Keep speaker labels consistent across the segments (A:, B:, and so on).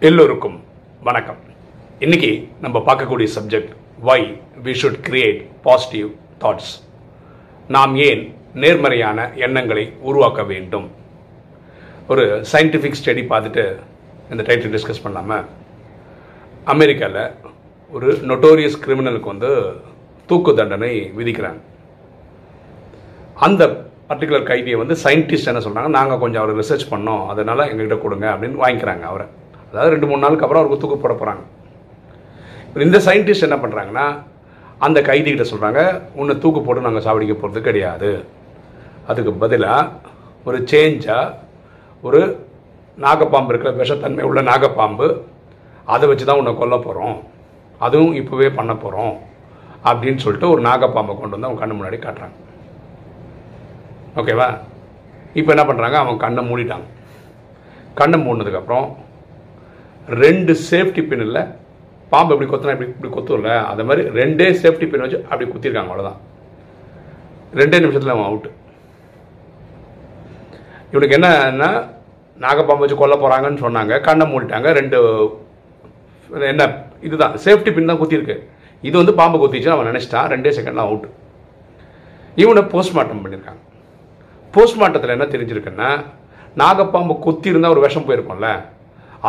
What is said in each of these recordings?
A: எல்லோருக்கும் வணக்கம். இன்னைக்கு நம்ம பார்க்கக்கூடிய subject why we should create positive thoughts நாம் ஏன் நேர்மறையான எண்ணங்களை உருவாக்க வேண்டும்? ஒரு சயின்டிஃபிக் ஸ்டடி பார்த்துட்டு இந்த டைட்டில் டிஸ்கஸ் பண்ணாமல் அமெரிக்காவில் ஒரு நொட்டோரியஸ் கிரிமினலுக்கு வந்து தூக்கு தண்டனை விதிக்கிறாங்க. அந்த பர்டிகுலர் கைதியை வந்து சயின்டிஸ்ட் என்ன சொல்கிறாங்க நாங்கள் கொஞ்சம் அவரை ரிசர்ச் பண்ணோம் அதனால் எங்ககிட்ட கொடுங்க அப்படின்னு வாங்கிக்கிறாங்க அவரை. அதாவது ரெண்டு மூணு நாளுக்கு அப்புறம் அவருக்கு தூக்கு போட போகிறாங்க இந்த சயின்டிஸ்ட் என்ன பண்ணுறாங்கன்னா அந்த கைதிகிட்ட சொல்கிறாங்க உன்னை தூக்கு போட்டு நாங்கள் சாவடிக்க போகிறது கிடையாது. அதுக்கு பதிலாக ஒரு சேஞ்சாக ஒரு நாகப்பாம்பு இருக்கிற விஷத்தன்மை உள்ள நாகப்பாம்பு அதை வச்சு தான் உன்னை கொல்ல போகிறோம் அதுவும் இப்போவே பண்ண போகிறோம் அப்படின்னு சொல்லிட்டு ஒரு நாகப்பாம்பை கொண்டு வந்து அவன் கண்ணு முன்னாடி காட்டுறாங்க. ஓகேவா? இப்போ என்ன பண்ணுறாங்க அவன் கண்ணை மூடிட்டாங்க கண்ணை மூடினதுக்கப்புறம் ரெண்டு சேஃப்டி பின்னில் இல்லை. பாம்பு எப்படி கொத்தினா இப்படி இப்படி கொத்தும்ல அது மாதிரி ரெண்டே சேஃப்டி பின் வச்சு அப்படி குத்திருக்காங்க அவ்வளோதான் ரெண்டே நிமிஷத்தில் அவன் அவுட்டு இவனுக்கு என்னன்னா நாகப்பாம்பு வச்சு கொல்ல போகிறாங்கன்னு சொன்னாங்க கண்ணை மூடிட்டாங்க ரெண்டு என்ன இதுதான் சேஃப்டி பின் தான் குத்திருக்கு இது வந்து பாம்பு குத்திச்சு அவன் நினச்சிட்டான் ரெண்டே செகண்ட்லாம் அவுட்டு இவனை போஸ்ட்மார்ட்டம் பண்ணியிருக்காங்க போஸ்ட்மார்ட்டத்தில் என்ன தெரிஞ்சிருக்குன்னா நாகப்பாம்பு குத்தி இருந்தால் ஒரு விஷம் போயிருக்கோம்ல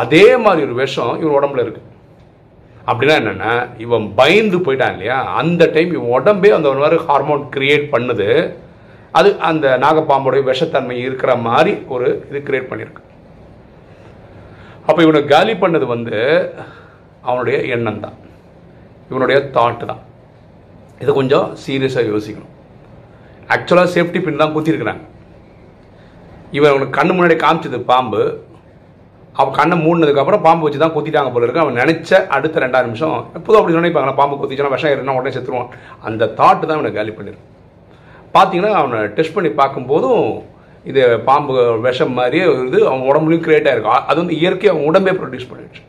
A: அதே மாதிரி ஒரு விஷம் இவன் உடம்புல இருக்கு. அப்படின்னா என்னென்னா இவன் பயந்து போயிட்டான் இல்லையா? அந்த டைம் இவன் உடம்பே அந்த ஒரு மாதிரி ஹார்மோன் கிரியேட் பண்ணுது. அது அந்த நாகப்பாம்போடைய விஷத்தன்மை இருக்கிற மாதிரி ஒரு இது கிரியேட் பண்ணியிருக்கு அப்போ இவனை காலி பண்ணது வந்து அவனுடைய எண்ணம் தான். இவனுடைய தாட்டு தான். இதை கொஞ்சம் சீரியஸாக யோசிக்கணும். ஆக்சுவலாக சேஃப்டி பின் தான் குத்திருக்கிறாங்க. இவன் அவனுக்கு கண்ணு முன்னாடி காமிச்சது பாம்பு. அவன் கண்ணை மூடினதுக்கப்புறம் பாம்பு வச்சு தான் குத்திட்டாங்க போல இருக்கு. அவன் நினைச்ச அடுத்த ரெண்டாயிரம் நிமிஷம் எப்போதும் அப்படி நினைப்பாங்க பாம்பு குத்திச்சுனா விஷம் ஏறினா உடனே செத்துருவான். அந்த தாட்டு தான் அவனை காலி பண்ணிருக்கு. பார்த்தீங்கன்னா அவனை டெஸ்ட் பண்ணி பார்க்கும்போதும் இது பாம்பு விஷம் மாதிரியே இது அவன் உடம்புலையும் கிரியேட் ஆயிருக்கும் அது வந்து இயற்கை அவன் உடம்பே ப்ரொடியூஸ் பண்ணிடுச்சு.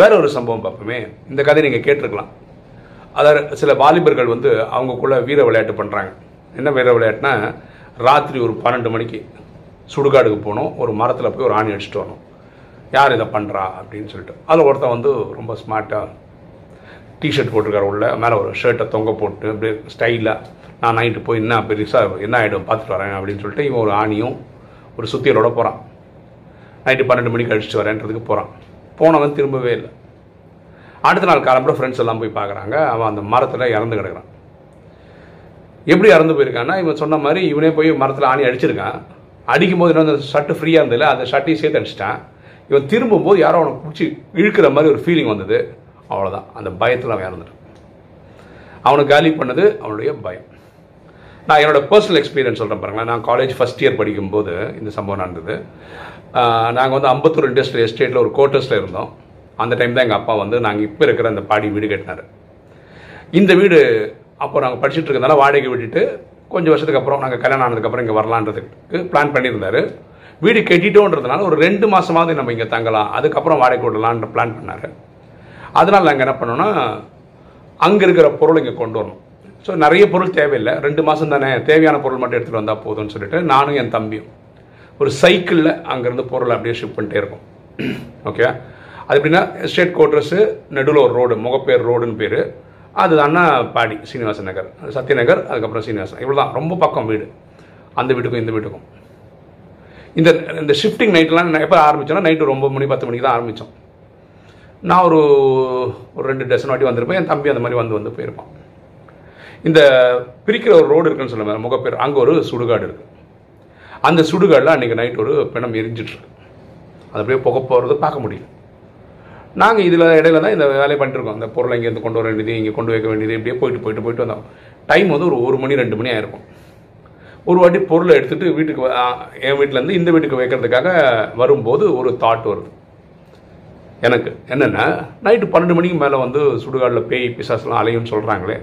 A: வேற ஒரு சம்பவம் பார்ப்போமே. இந்த கதை நீங்கள் கேட்டிருக்கலாம். அதாவது சில வாலிபர்கள் வந்து அவங்கக்குள்ள வீர விளையாட்டு பண்ணுறாங்க என்ன வீர விளையாட்டுனா ராத்திரி ஒரு பன்னெண்டு மணிக்கு சுடுகாடுக்கு போகணும் ஒரு மரத்தில் போய் ஒரு ஆணி அடிச்சுட்டு வரணும் யார் இதை பண்ணுறா அப்படின்னு சொல்லிட்டு. அதில் ஒருத்தன் வந்து ரொம்ப ஸ்மார்ட்டாக டிஷர்ட் போட்டிருக்காரு உள்ள. மேலே ஒரு ஷர்ட்டை தொங்க போட்டு அப்படியே ஸ்டைலாக நான் நைட்டு போய் என்ன பெருசாக என்ன ஆகிடும் பார்த்துட்டு வரேன். அப்படின்னு சொல்லிட்டு இவன் ஒரு ஆணியும் ஒரு சுத்தியலோட போகிறான் நைட்டு பன்னெண்டு மணிக்கு அடிச்சுட்டு வரேன்றதுக்கு போகிறான் போனவன் திரும்பவே இல்லை. அடுத்த நாள் காலம்புற ஃப்ரெண்ட்ஸ் எல்லாம் போய் பார்க்குறாங்க அவன் அந்த மரத்தில் இறந்து கிடக்குறான். எப்படி இறந்து போயிருக்கான்னா இவன் சொன்ன மாதிரி இவனே போய் மரத்தில் ஆணி அடிச்சிருக்கான். அடிக்கும் போது என்ன அந்த ஷர்ட்டு ஃப்ரீயாக இருந்ததில்ல அந்த ஷர்ட்டையும் சேர்த்து அடிச்சிட்டான். இவன் திரும்பும்போது யாரோ அவனை பிடிச்சி இழுக்கிற மாதிரி ஒரு ஃபீலிங் வந்தது. அவ்வளோதான் அந்த பயத்தில் அவன் இறந்துட்டான். அவனை காலி பண்ணது அவனுடைய பயம். நான் என்னோட பர்சனல் எக்ஸ்பீரியன்ஸ் சொல்கிறேன் பாருங்களேன். நான் காலேஜ் ஃபஸ்ட் இயர் படிக்கும்போது இந்த சம்பவம் நடந்தது. நாங்கள் வந்து அம்பத்தூர் இண்டஸ்ட்ரியல் எஸ்டேட்டில் ஒரு கோட்டர்ஸில் இருந்தோம். அந்த டைம் தான் எங்கள் அப்பா வந்து நாங்கள் இப்போ இருக்கிற அந்த பாடி வீடு கட்டினார். இந்த வீடு அப்போ நாங்கள் படிச்சுட்டு இருக்கிறதுனால வாடகை விட்டுட்டு கொஞ்சம் வருஷத்துக்கு அப்புறம் நாங்கள் கல்யாணம் ஆனதுக்கப்புறம் இங்கே வரலான்றதுக்கு பிளான் பண்ணியிருந்தாரு. வீடு கட்டிட்டோன்றதுனால ஒரு ரெண்டு மாதமாவது நம்ம இங்கே தங்கலாம். அதுக்கப்புறம் வாடகை விடலான்ற பிளான் பண்ணார். அதனால் நாங்கள் என்ன பண்ணோன்னா அங்கே இருக்கிற பொருள் இங்கே கொண்டு வரணும். ஸோ நிறைய பொருள் தேவையில்லை. ரெண்டு மாதம் தானே தேவையான பொருள் மட்டும் எடுத்துகிட்டு வந்தால் போதும்னு சொல்லிட்டு நானும் என் தம்பியும் ஒரு சைக்கிளில் அங்கேருந்து பொருள் அப்படியே ஷிஃப்ட் பண்ணிட்டே இருக்கோம். ஓகே அது எப்படின்னா எஸ்டேட் கோட்ரஸு நடுவில் ஒரு ரோடு முகப்பேர் ரோடுன்னு பேர். அதுதான் பாடி சீனிவாசன் நகர் சத்யநகர் அதுக்கப்புறம் சீனிவாசன். இவ்வளோ தான் ரொம்ப பக்கம் வீடு. அந்த வீட்டுக்கும் இந்த வீட்டுக்கும். இந்த இந்த ஷிஃப்டிங் நைட்லாம் எப்போ ஆரம்பித்தோன்னா நைட்டு ரொம்ப மணி பத்து மணிக்கு தான் ஆரம்பித்தோம் நான் ஒரு ஒரு ரெண்டு டசன் வாட்டி வந்திருப்பேன். என் தம்பி அந்த மாதிரி வந்து வந்து போயிருப்பான். இந்த பிரிக்கிற ஒரு ரோடு இருக்குன்னு சொல்லுவேன் முகப்பேர். அங்கே ஒரு சுடுகாடு இருக்குது அந்த சுடுகாடில் அன்றைக்கி நைட் ஒரு பிணம் எரிஞ்சிட்ருக்கு அது அப்படியே புகை போகிறது பார்க்க முடியும். நாங்கள் இதில் இடையில தான் இந்த வேலையை பண்ணிட்டுருக்கோம் இந்த பொருளை இங்கேருந்து கொண்டு வர வேண்டியது இங்கே கொண்டு வைக்க வேண்டியது இப்படியே போயிட்டு போயிட்டு போயிட்டு வந்தோம். டைம் வந்து ஒரு ஒரு மணி ரெண்டு மணி ஆயிருக்கும். ஒரு வாட்டி பொருளை எடுத்துகிட்டு வீட்டுக்கு என் வீட்டிலேருந்து இந்த வீட்டுக்கு வைக்கிறதுக்காக வரும்போது ஒரு தாட் வருது. எனக்கு என்னென்னா நைட்டு பன்னெண்டு மணிக்கு மேலே வந்து சுடுகாடில் பேய் பிசாஸ்லாம் அலையும்னு சொல்கிறாங்களே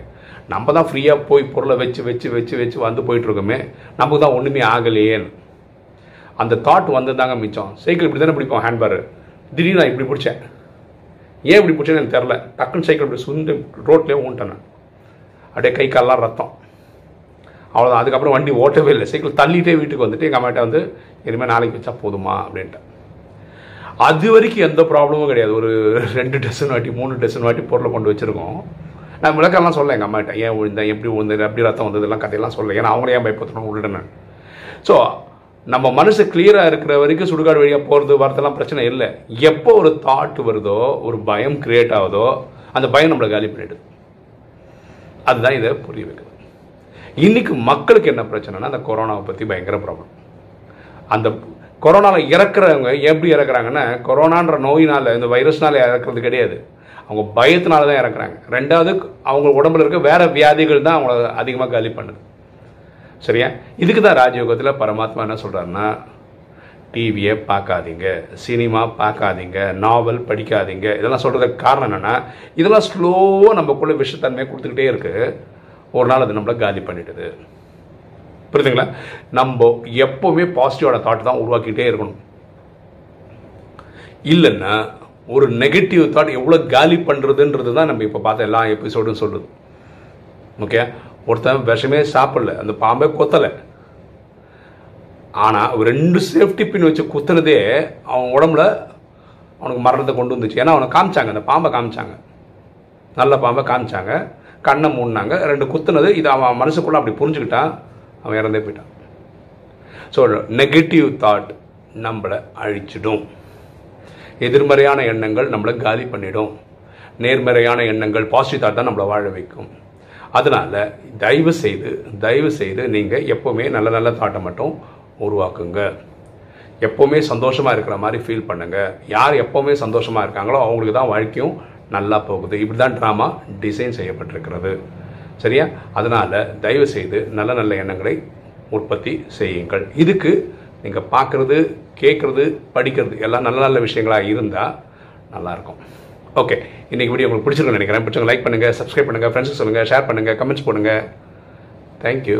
A: நம்ம தான் ஃப்ரீயாக போய் பொருளை வச்சு வச்சு வச்சு வச்சு வந்து போயிட்டுருக்கோமே நமக்கு தான் ஒன்றுமே ஆகலையேன்னு. அந்த தாட் வந்து தாங்க மிச்சம். சைக்கிள் இப்படி தானே பிடிப்போம் ஹேண்ட்பேரு திடீர்னு நான் இப்படி பிடிச்சேன். ஏன் இப்படி பிடிச்சேன்னு எனக்கு தெரில டக்குன்னு சைக்கிள் இப்படி சுண்டு ரோட்லேயே ஊன்ட்டேன் நான். அப்படியே கை கால்லாம் ரத்தம். அவ்வளோதான் அதுக்கப்புறம் வண்டி ஓட்டவே இல்லை. சைக்கிள் தள்ளிட்டே வீட்டுக்கு வந்துட்டு எங்கள் அம்மாட்ட வந்து இனிமேல் நாளைக்கு வச்சா போதுமா? அப்படின்ட்டு அது வரைக்கும் எந்த ப்ராப்ளமும் கிடையாது. ஒரு ரெண்டு டசன் வாட்டி மூணு டசன் வாட்டி பொருளை கொண்டு வச்சுருக்கோம். நான் விளக்கம்லாம் சொல்ல எங்கள் அம்மாட்ட ஏன் விழுந்தேன் எப்படி விழுந்தேன் எப்படி ரத்தம் வந்ததெல்லாம் கதையெல்லாம் சொல்ல. ஏன்னா அவங்களே ஏன் பயப்படுத்தணும்? விழுடுனேன் ஸோ நம்ம மனசு கிளியராக இருக்கிற வரைக்கும் சுடுகாடு வழியாக போகிறது வரதெல்லாம் பிரச்சனை இல்லை. எப்போ ஒரு தாட் வருதோ ஒரு பயம் கிரியேட் ஆகுதோ அந்த பயம் நம்மளை காலி பண்ணிடுது. அதுதான் இதை புரிய வைக்குது. இன்னைக்கு மக்களுக்கு என்ன பிரச்சனைனா அந்த கொரோனாவை பற்றி பயங்கர ப்ராப்ளம் அந்த கொரோனாவில் இறக்குறவங்க எப்படி இறக்குறாங்கன்னா கொரோனான்ற நோயினால் இந்த வைரஸ்னால் இறக்குறது கிடையாது. அவங்க பயத்தினால தான் இறக்குறாங்க. ரெண்டாவது அவங்க உடம்புல இருக்க வேறு வியாதிகள் தான் அவங்கள அதிகமாக காலி பண்ணுது. சரியா? இதுக்கு தான் ராஜயோகத்தில் பரமாத்மா என்ன சொல்கிறாருன்னா டிவியை பார்க்காதீங்க சினிமா பார்க்காதீங்க நாவல் படிக்காதீங்க. இதெல்லாம் சொல்கிறதுக்கு காரணம் என்னென்னா இதெல்லாம் ஸ்லோவாக நம்மக்குள்ளே விஷத்தன்மையை கொடுத்துக்கிட்டே இருக்குது ஒரு நாள் அது நம்மளை காலி பண்ணிடுது. புரியுதுங்களா? நம்ம எப்போவுமே பாசிட்டிவான தாட் தான் உருவாக்கிட்டே இருக்கணும். இல்லைன்னா ஒரு நெகட்டிவ் தாட் எவ்வளோ காலி பண்ணுறதுன்றது தான் நம்ம இப்போ பார்த்த எல்லா எபிசோடும் சொல்லுது. ஓகே ஒருத்தன் விஷமே சாப்பிடல. அந்த பாம்பே கொத்தலை. ஆனால் ரெண்டு சேஃப்டி பின் வச்சு குத்துனதே அவன் உடம்புல அவனுக்கு மரணத்தை கொண்டு வந்துச்சு. ஏன்னா அவனை காமிச்சாங்க. அந்த பாம்பை காமிச்சாங்க. நல்ல பாம்பை காமிச்சாங்க. கண்ணை மூடினாங்க. ரெண்டு குத்துனது இது அவன் மனசுக்குள்ளே அப்படி புரிஞ்சுக்கிட்டான். அவன் இறந்தே போயிட்டான். ஸோ நெகட்டிவ் தாட் நம்மளை அழிச்சிடும். எதிர்மறையான எண்ணங்கள் நம்மளை காலி பண்ணிடும். நேர்மறையான எண்ணங்கள் பாசிட்டிவ் தாட் தான் நம்மளை வாழ வைக்கும். அதனால் தயவு செய்து தயவு செய்து நீங்கள் எப்போவுமே நல்ல நல்ல தாட்டை மட்டும் உருவாக்குங்க. எப்போவுமே சந்தோஷமாக இருக்கிற மாதிரி ஃபீல் பண்ணுங்கள் யார் எப்போவுமே சந்தோஷமாக இருக்காங்களோ அவங்களுக்கு தான் வாழ்க்கையும் நல்லா போகுது. இப்படி தான் ட்ராமா டிசைன் செய்யப்பட்டிருக்கிறது. சரியா? அதனால் தயவு செய்து நல்ல நல்ல எண்ணங்களை உற்பத்தி செய்யுங்கள். இதுக்கு நீங்கள் பார்க்குறது கேட்குறது படிக்கிறது எல்லாம் நல்ல நல்ல விஷயங்களாக இருந்தால் நல்லாயிருக்கும் ஓகே இன்றைக்கி வீடியோ உங்களுக்கு பிடிச்சிருக்குன்னு நினைக்கிறேன். பிடிச்சவங்க லைக் பண்ணுங்கள் சப்ஸ்கிரைப் பண்ணுங்கள் ஃப்ரெண்ட்ஸுக்கு சொல்லுங்கள் ஷேர் பண்ணுங்கள் கமெண்ட்ஸ் பண்ணுங்கள் தேங்க்யூ